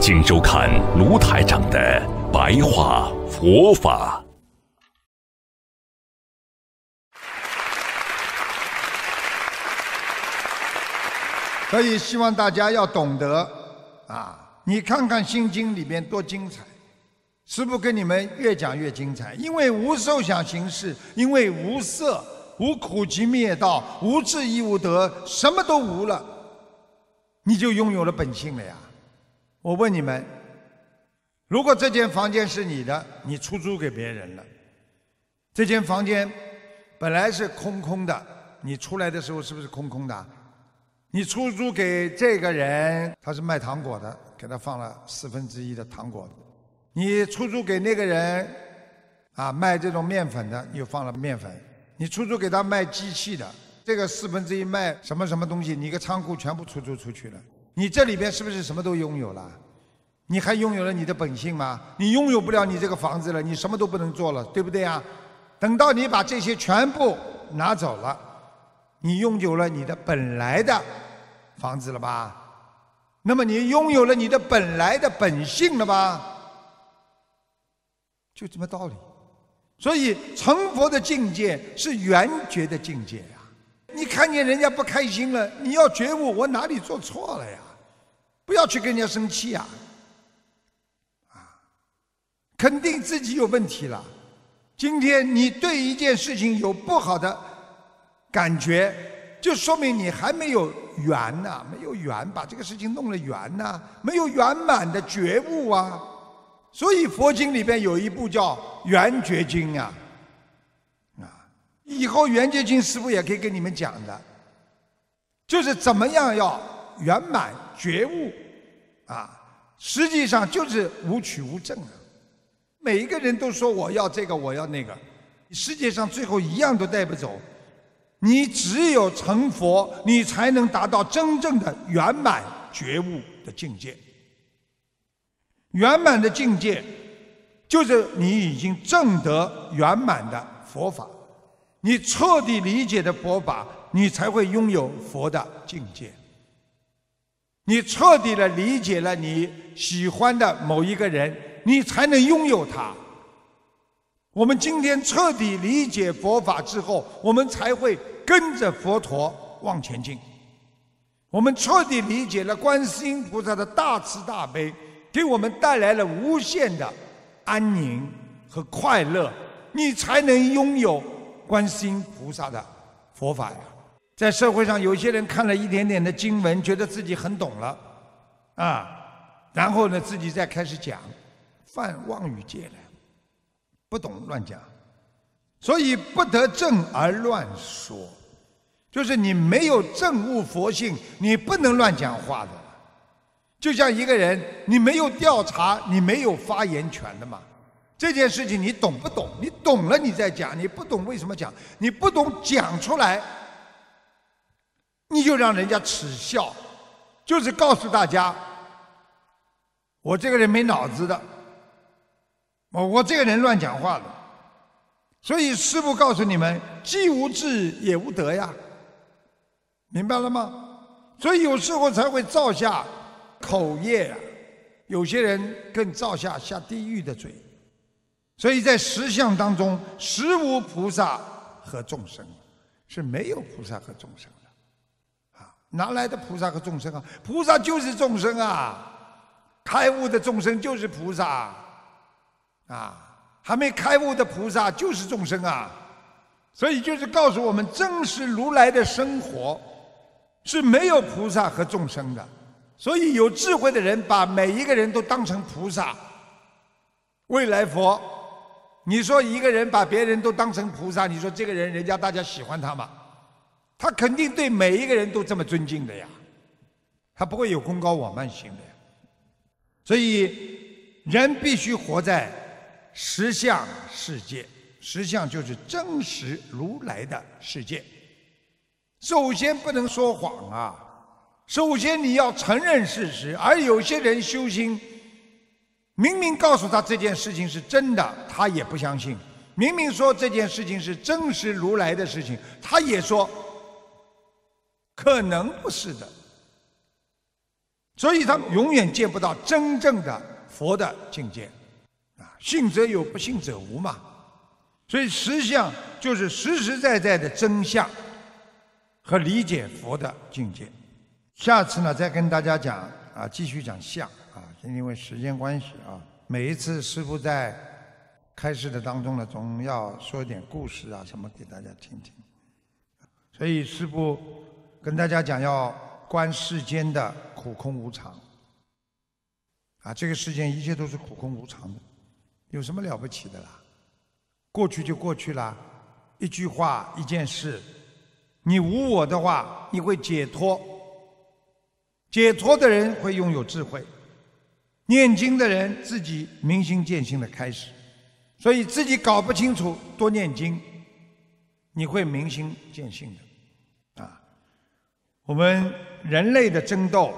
请收看卢台长的白话佛法。所以希望大家要懂得啊！你看看《心经》里面多精彩，师父跟你们越讲越精彩。因为无受想行识，因为无色，无苦集灭道，无智亦无得，什么都无了，你就拥有了本性了呀！我问你们：如果这间房间是你的，你出租给别人了，这间房间本来是空空的，你出来的时候是不是空空的？你出租给这个人，他是卖糖果的，给他放了四分之一的糖果；你出租给那个人，啊，卖这种面粉的，又放了面粉；你出租给他卖机器的，这个四分之一卖什么什么东西，你个仓库全部出租出去了。你这里边是不是什么都拥有了？你还拥有了你的本性吗？你拥有不了你这个房子了，你什么都不能做了，对不对呀？等到你把这些全部拿走了。你拥有了你的本来的房子了吧？那么你拥有了你的本来的本性了吧？就这么道理。所以成佛的境界是圆觉的境界呀。你看见人家不开心了，你要觉悟，我哪里做错了呀？不要去跟人家生气呀。啊，肯定自己有问题了。今天你对一件事情有不好的。感觉就说明你还没有圆呐，没有圆，把这个事情弄了圆呐，没有圆满的觉悟啊。所以佛经里边有一部叫《圆觉经》啊，啊，以后《圆觉经》师傅也可以跟你们讲的，就是怎么样要圆满觉悟啊。实际上就是无取无证啊。每一个人都说我要这个，我要那个，世界上最后一样都带不走。你只有成佛，你才能达到真正的圆满觉悟的境界。圆满的境界，就是你已经证得圆满的佛法，你彻底理解的佛法，你才会拥有佛的境界。你彻底的理解了你喜欢的某一个人，你才能拥有他。我们今天彻底理解佛法之后，我们才会跟着佛陀往前进。我们彻底理解了观世音菩萨的大慈大悲，给我们带来了无限的安宁和快乐，你才能拥有观世音菩萨的佛法呀。在社会上，有些人看了一点点的经文，觉得自己很懂了，啊，然后呢，自己再开始讲，犯妄语戒了。不懂乱讲，所以不得正而乱说，就是你没有正悟佛性，你不能乱讲话的。就像一个人，你没有调查，你没有发言权的嘛。这件事情你懂不懂？你懂了你再讲，你不懂为什么讲？你不懂讲出来，你就让人家耻笑，就是告诉大家，我这个人没脑子的。我我这个人乱讲话的，所以师父告诉你们，既无智也无德呀，明白了吗？所以有时候才会造下口业啊，有些人更造下下地狱的罪。所以在实相当中，实无菩萨和众生，是没有菩萨和众生，哪来的菩萨和众生啊？菩萨就是众生啊，开悟的众生就是菩萨。啊，还没开悟的菩萨就是众生啊，所以就是告诉我们，真实如来的生活是没有菩萨和众生的。所以有智慧的人把每一个人都当成菩萨、未来佛。你说一个人把别人都当成菩萨，你说这个人人家大家喜欢他吗？他肯定对每一个人都这么尊敬的呀，他不会有功高我慢心的呀。所以。人必须活在实相世界，实相就是真实如来的世界。首先不能说谎啊，首先你要承认事实。而有些人修心，明明告诉他这件事情是真的，他也不相信；明明说这件事情是真实如来的事情，他也说可能不是的。所以他永远见不到真正的佛的境界，啊，信则有，不信则无嘛。所以实相就是实实在在的真相。和理解佛的境界，下次呢再跟大家讲啊，继续讲相啊，因为时间关系啊，每一次师傅在开示的当中呢，总要说点故事啊什么给大家听听，所以师傅跟大家讲要观世间的苦空无常，啊，这个世间一切都是苦空无常的，有什么了不起的啦？过去就过去啦，一句话一件事。你无我的话，你会解脱。解脱的人会拥有智慧，念经的人自己明心见性的开始，所以自己搞不清楚多念经，你会明心见性的。我们人类的争斗，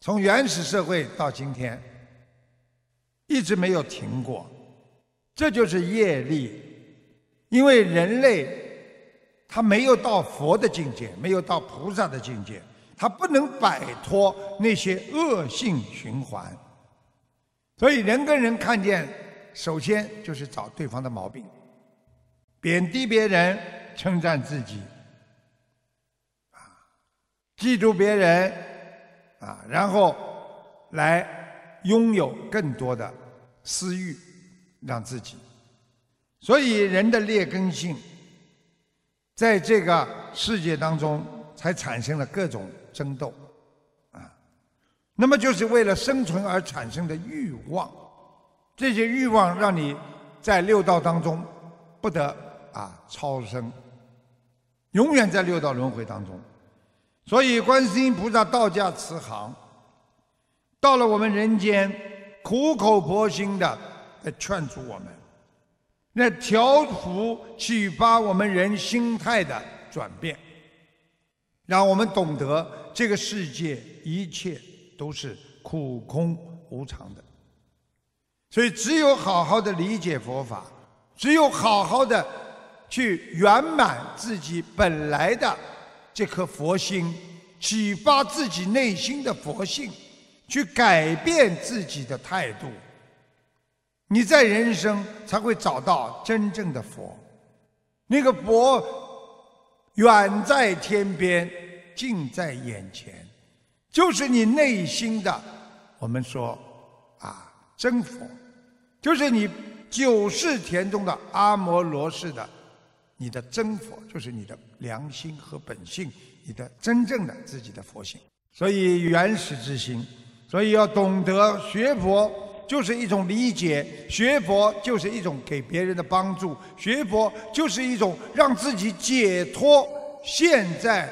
从原始社会到今天，一直没有停过，这就是业力，因为人类。他没有到佛的境界，没有到菩萨的境界，他不能摆脱那些恶性循环。所以人跟人看见，首先就是找对方的毛病，贬低别人，称赞自己，记住别人，啊，然后来拥有更多的私欲，让自己。所以人的劣根性。在这个世界当中，才产生了各种争斗，啊，那么就是为了生存而产生的欲望，这些欲望让你在六道当中不得啊超生，永远在六道轮回当中。所以观世音菩萨道驾慈航，到了我们人间，苦口婆心的在劝阻我们。那调伏、启发我们人心态的转变，让我们懂得这个世界一切都是苦空无常的。所以，只有好好的理解佛法，只有好好的去圆满自己本来的这颗佛心，启发自己内心的佛性，去改变自己的态度。你在人生才会找到真正的佛，那个佛远在天边，近在眼前，就是你内心的。我们说啊，真佛，就是你九世田中的阿摩罗氏的，你的真佛，就是你的良心和本性，你的真正的自己的佛性。所以原始之心，所以要懂得学佛。就是一种理解，学佛就是一种给别人的帮助，学佛就是一种让自己解脱现在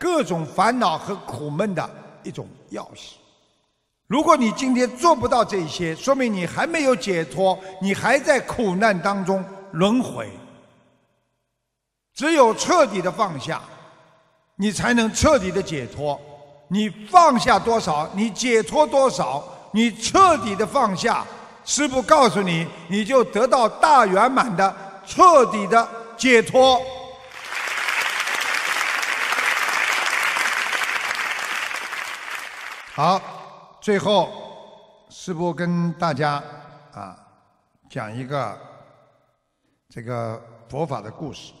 各种烦恼和苦闷的一种钥匙。如果你今天做不到这些，说明你还没有解脱，你还在苦难当中轮回。只有彻底的放下，你才能彻底的解脱。你放下多少，你解脱多少。你彻底的放下，师父告诉你，你就得到大圆满的彻底的解脱。好，最后师父跟大家啊讲一个这个佛法的故事。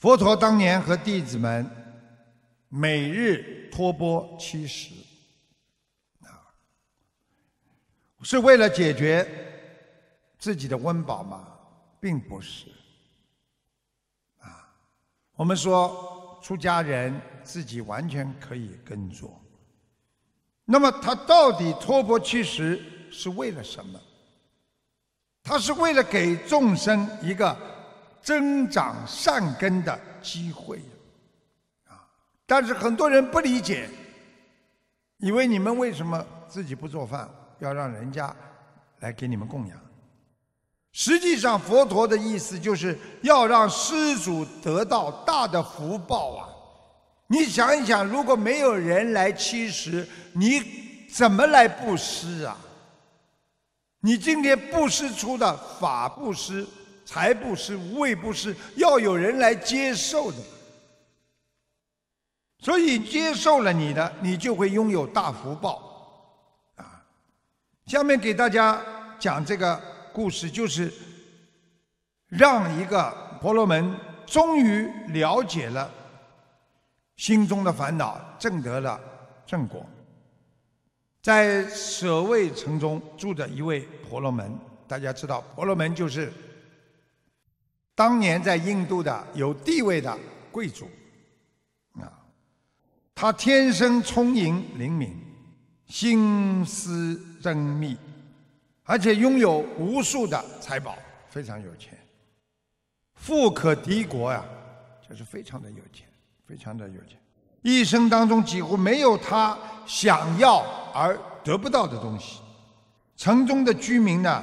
佛陀当年和弟子们每日托钵七食。是为了解决自己的温饱吗？并不是。啊，我们说出家人自己完全可以耕作。那么他到底托钵乞食是为了什么？他是为了给众生一个增长善根的机会。啊，但是很多人不理解，以为你们为什么自己不做饭？要让人家来给你们供养。实际上，佛陀的意思就是要让施主得到大的福报啊！你想一想，如果没有人来乞食，你怎么来布施啊？你今天布施出的法布施、财布施、无畏布施，要有人来接受的。所以接受了你的，你就会拥有大福报，啊！下面给大家讲这个故事，就是让一个婆罗门终于了解了心中的烦恼，证得了正果。在舍卫城中住着一位婆罗门，大家知道，婆罗门就是当年在印度的有地位的贵族。啊他天生聪颖灵敏，心思缜密，而且拥有无数的财宝，非常有钱，富可敌国呀，就是非常的有钱，非常的有钱。一生当中几乎没有他想要而得不到的东西。城中的居民呢，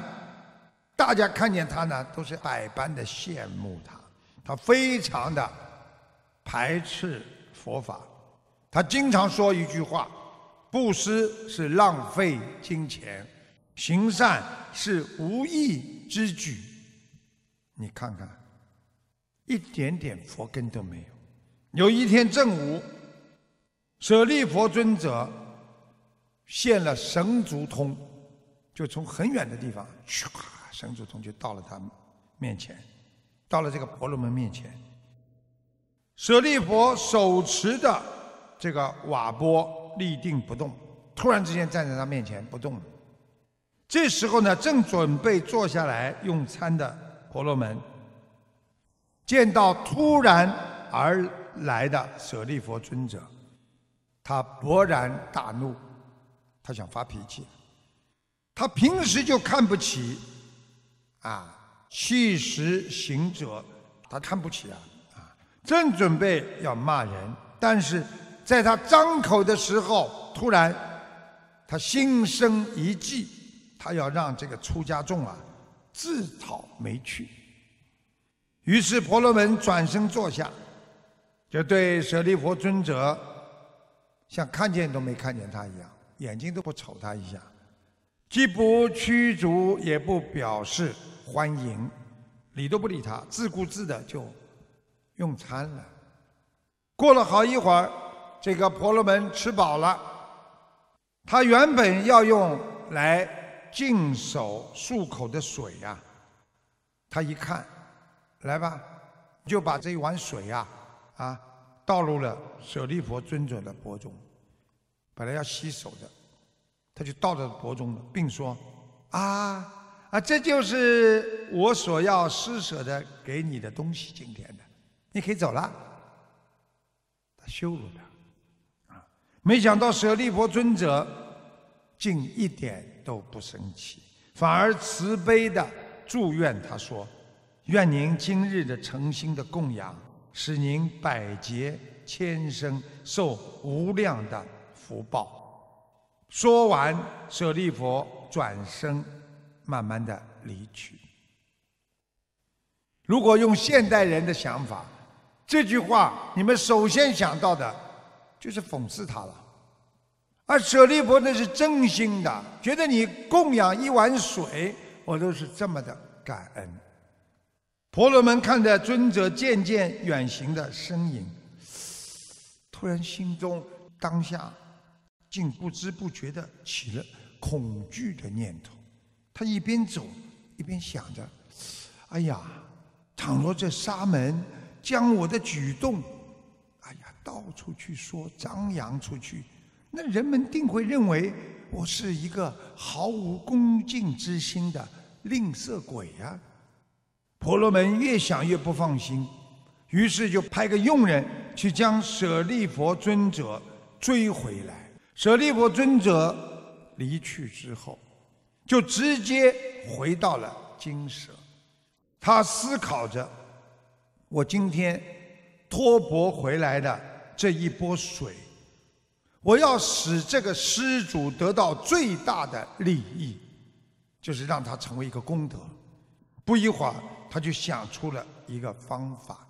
大家看见他呢，都是百般的羡慕他。他非常的排斥佛法。他经常说一句话：“布施是浪费金钱，行善是无益之举。”你看看，一点点佛根都没有。有一天正午，舍利佛尊者现了神足通，就从很远的地方，唰，神足通就到了他面前，到了这个婆罗门面前。舍利佛手持的。这个瓦钵立定不动，突然之间站在他面前不动了。这时候呢，正准备坐下来用餐的婆罗门，见到突然而来的舍利佛尊者，他勃然大怒，他想发脾气。他平时就看不起啊弃食行者，他看不起啊啊，正准备要骂人，但是。在他张口的时候，突然，他心生一计，他要让这个出家众啊自讨没趣。于是婆罗门转身坐下，就对舍利弗尊者像看见都没看见他一样，眼睛都不瞅他一下，既不驱逐，也不表示欢迎，理都不理他，自顾自的就用餐了。过了好一会儿。这个婆罗门吃饱了，他原本要用来净手漱口的水呀，他一看，来吧，就把这一碗水呀，啊，倒入了舍利佛尊者的钵中。本来要洗手的，他就倒在钵中了，并说：“啊啊，这就是我所要施舍的给你的东西，今天的，你可以走了。”他羞辱他。啊没想到舍利弗尊者竟一点都不生气，反而慈悲的祝愿他说：“愿您今日的诚心的供养，使您百劫千生受无量的福报。”说完，舍利弗转身，慢慢的离去。如果用现代人的想法，这句话你们首先想到的。就是讽刺他了，而舍利弗那是真心的，觉得你供养一碗水，我都是这么的感恩。婆罗门看着尊者渐渐远行的身影，突然心中当下竟不知不觉的起了恐惧的念头。他一边走一边想着：哎呀，倘若这沙门将我的举动……哎呀到处去说，张扬出去，那人们定会认为我是一个毫无恭敬之心的吝啬鬼呀。婆罗门越想越不放心，于是就派个佣人去将舍利佛尊者追回来。舍利佛尊者离去之后，就直接回到了金舍。他思考着：我今天托钵回来的。这一波水，我要使这个施主得到最大的利益，就是让他成为一个功德。不一会儿，他就想出了一个方法，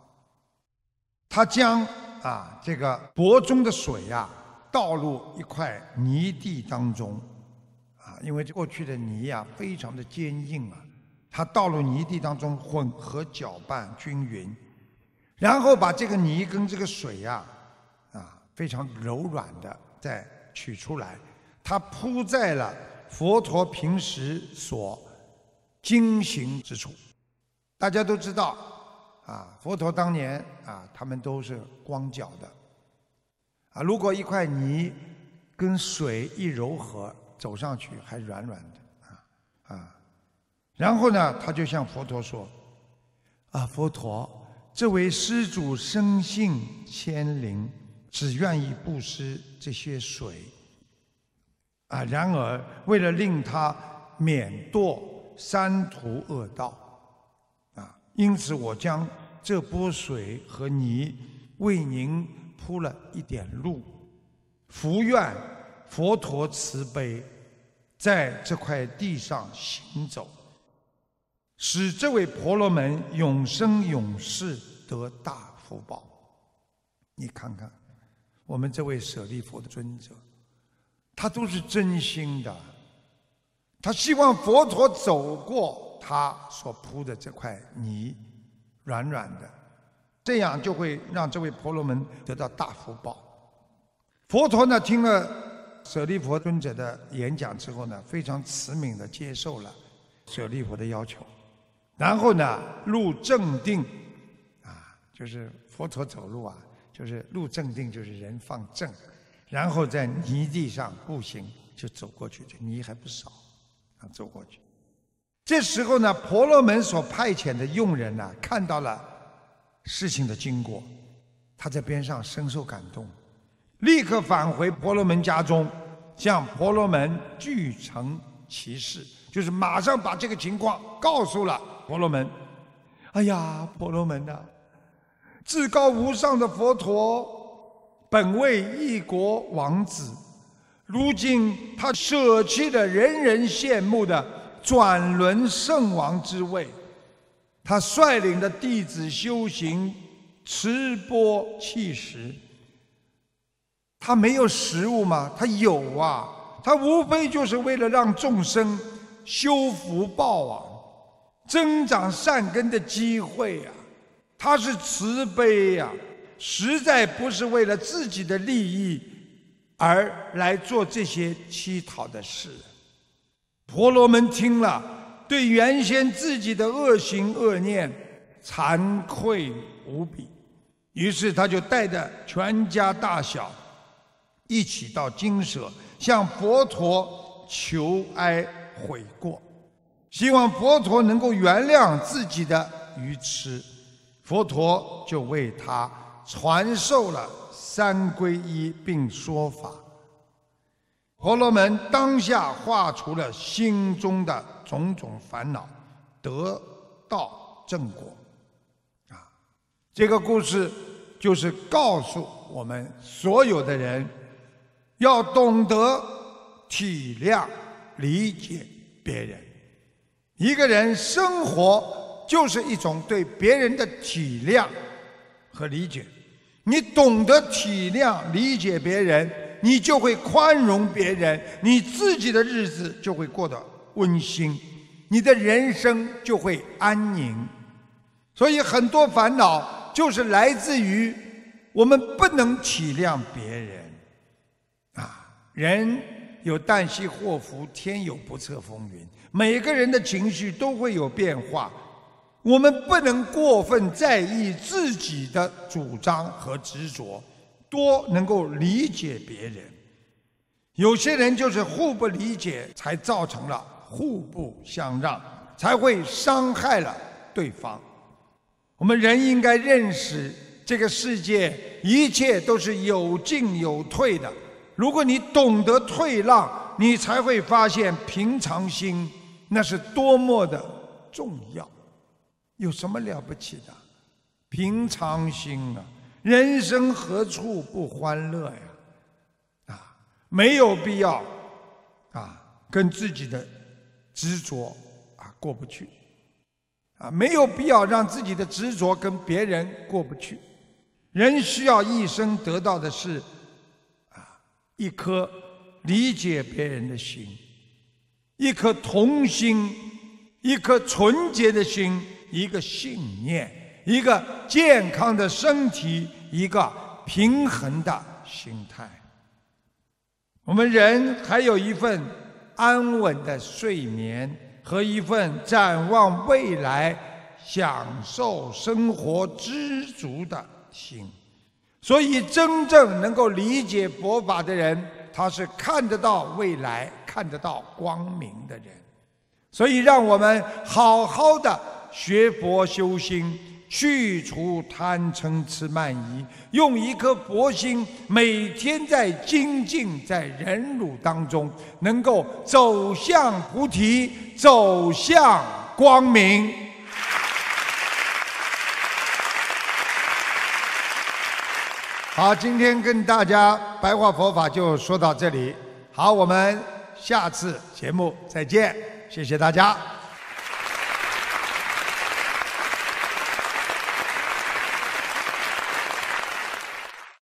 他将啊这个钵中的水呀倒入一块泥地当中，因为过去的泥呀非常的坚硬啊，它倒入泥地当中混合搅拌均匀，然后把这个泥跟这个水呀啊非常柔软的。再取出来，它铺在了佛陀平时所经行之处。大家都知道，啊，佛陀当年啊，他们都是光脚的。啊，如果一块泥跟水一柔和，走上去还软软的，啊啊。然后呢，他就向佛陀说：“啊，佛陀，这位施主生性谦灵。”只愿意布施这些水，啊！然而为了令他免堕三途恶道，啊！因此我将这波水和泥为您铺了一点路，福愿佛陀慈悲，在这块地上行走，使这位婆罗门永生永世得大福报。你看看。我们这位舍利佛的尊者，他都是真心的，他希望佛陀走过他所铺的这块泥，软软的，这样就会让这位婆罗门得到大福报。佛陀呢，听了舍利佛尊者的演讲之后呢，非常慈悯的接受了舍利佛的要求，然后呢，入正定，啊，就是佛陀走路啊。就是路正定，就是人放正，然后在泥地上步行就走过去，这泥还不少，啊，走过去。这时候呢，婆罗门所派遣的佣人呢，看到了事情的经过，他在边上深受感动，立刻返回婆罗门家中，向婆罗门具成其事，就是马上把这个情况告诉了婆罗门。哎呀，婆罗门呐！至高无上的佛陀，本为一国王子，如今他舍弃了人人羡慕的转轮圣王之位，他率领的弟子修行持钵弃食。他没有食物吗？他有啊，他无非就是为了让众生修福报啊，增长善根的机会呀。他是慈悲呀，实在不是为了自己的利益而来做这些乞讨的事。婆罗门听了，对原先自己的恶行恶念惭愧无比，于是他就带着全家大小一起到精舍，向佛陀求哀悔过，希望佛陀能够原谅自己的愚痴。佛陀就为他传授了三皈依并说法。婆罗门当下化除了心中的种种烦恼，得到正果。啊，这个故事就是告诉我们所有的人，要懂得体谅、理解别人。一个人生活。就是一种对别人的体谅和理解。你懂得体谅、理解别人，你就会宽容别人，你自己的日子就会过得温馨，你的人生就会安宁。所以，很多烦恼就是来自于我们不能体谅别人。人有旦夕祸福，天有不测风云，每个人的情绪都会有变化。我们不能过分在意自己的主张和执着，多能够理解别人。有些人就是互不理解，才造成了互不相让，才会伤害了对方。我们人应该认识这个世界，一切都是有进有退的。如果你懂得退让，你才会发现平常心那是多么的重要。有什么了不起的？平常心啊！人生何处不欢乐呀？啊！没有必要啊跟自己的执着啊过不去，啊没有必要让自己的执着跟别人过不去。人需要一生得到的是一颗理解别人的心，一颗童心，一颗纯洁的心，一个信念，一个健康的身体，一个平衡的心态。我们人还有一份安稳的睡眠和一份展望未来、享受生活、知足的心。所以，真正能够理解佛法的人，他是看得到未来、看得到光明的人。所以，让我们好好的学佛修心。去除贪嗔痴慢疑，用一颗佛心，每天在精进，在忍辱当中，能够走向菩提，走向光明。好，今天跟大家白话佛法就说到这里。好，我们下次节目再见，谢谢大家。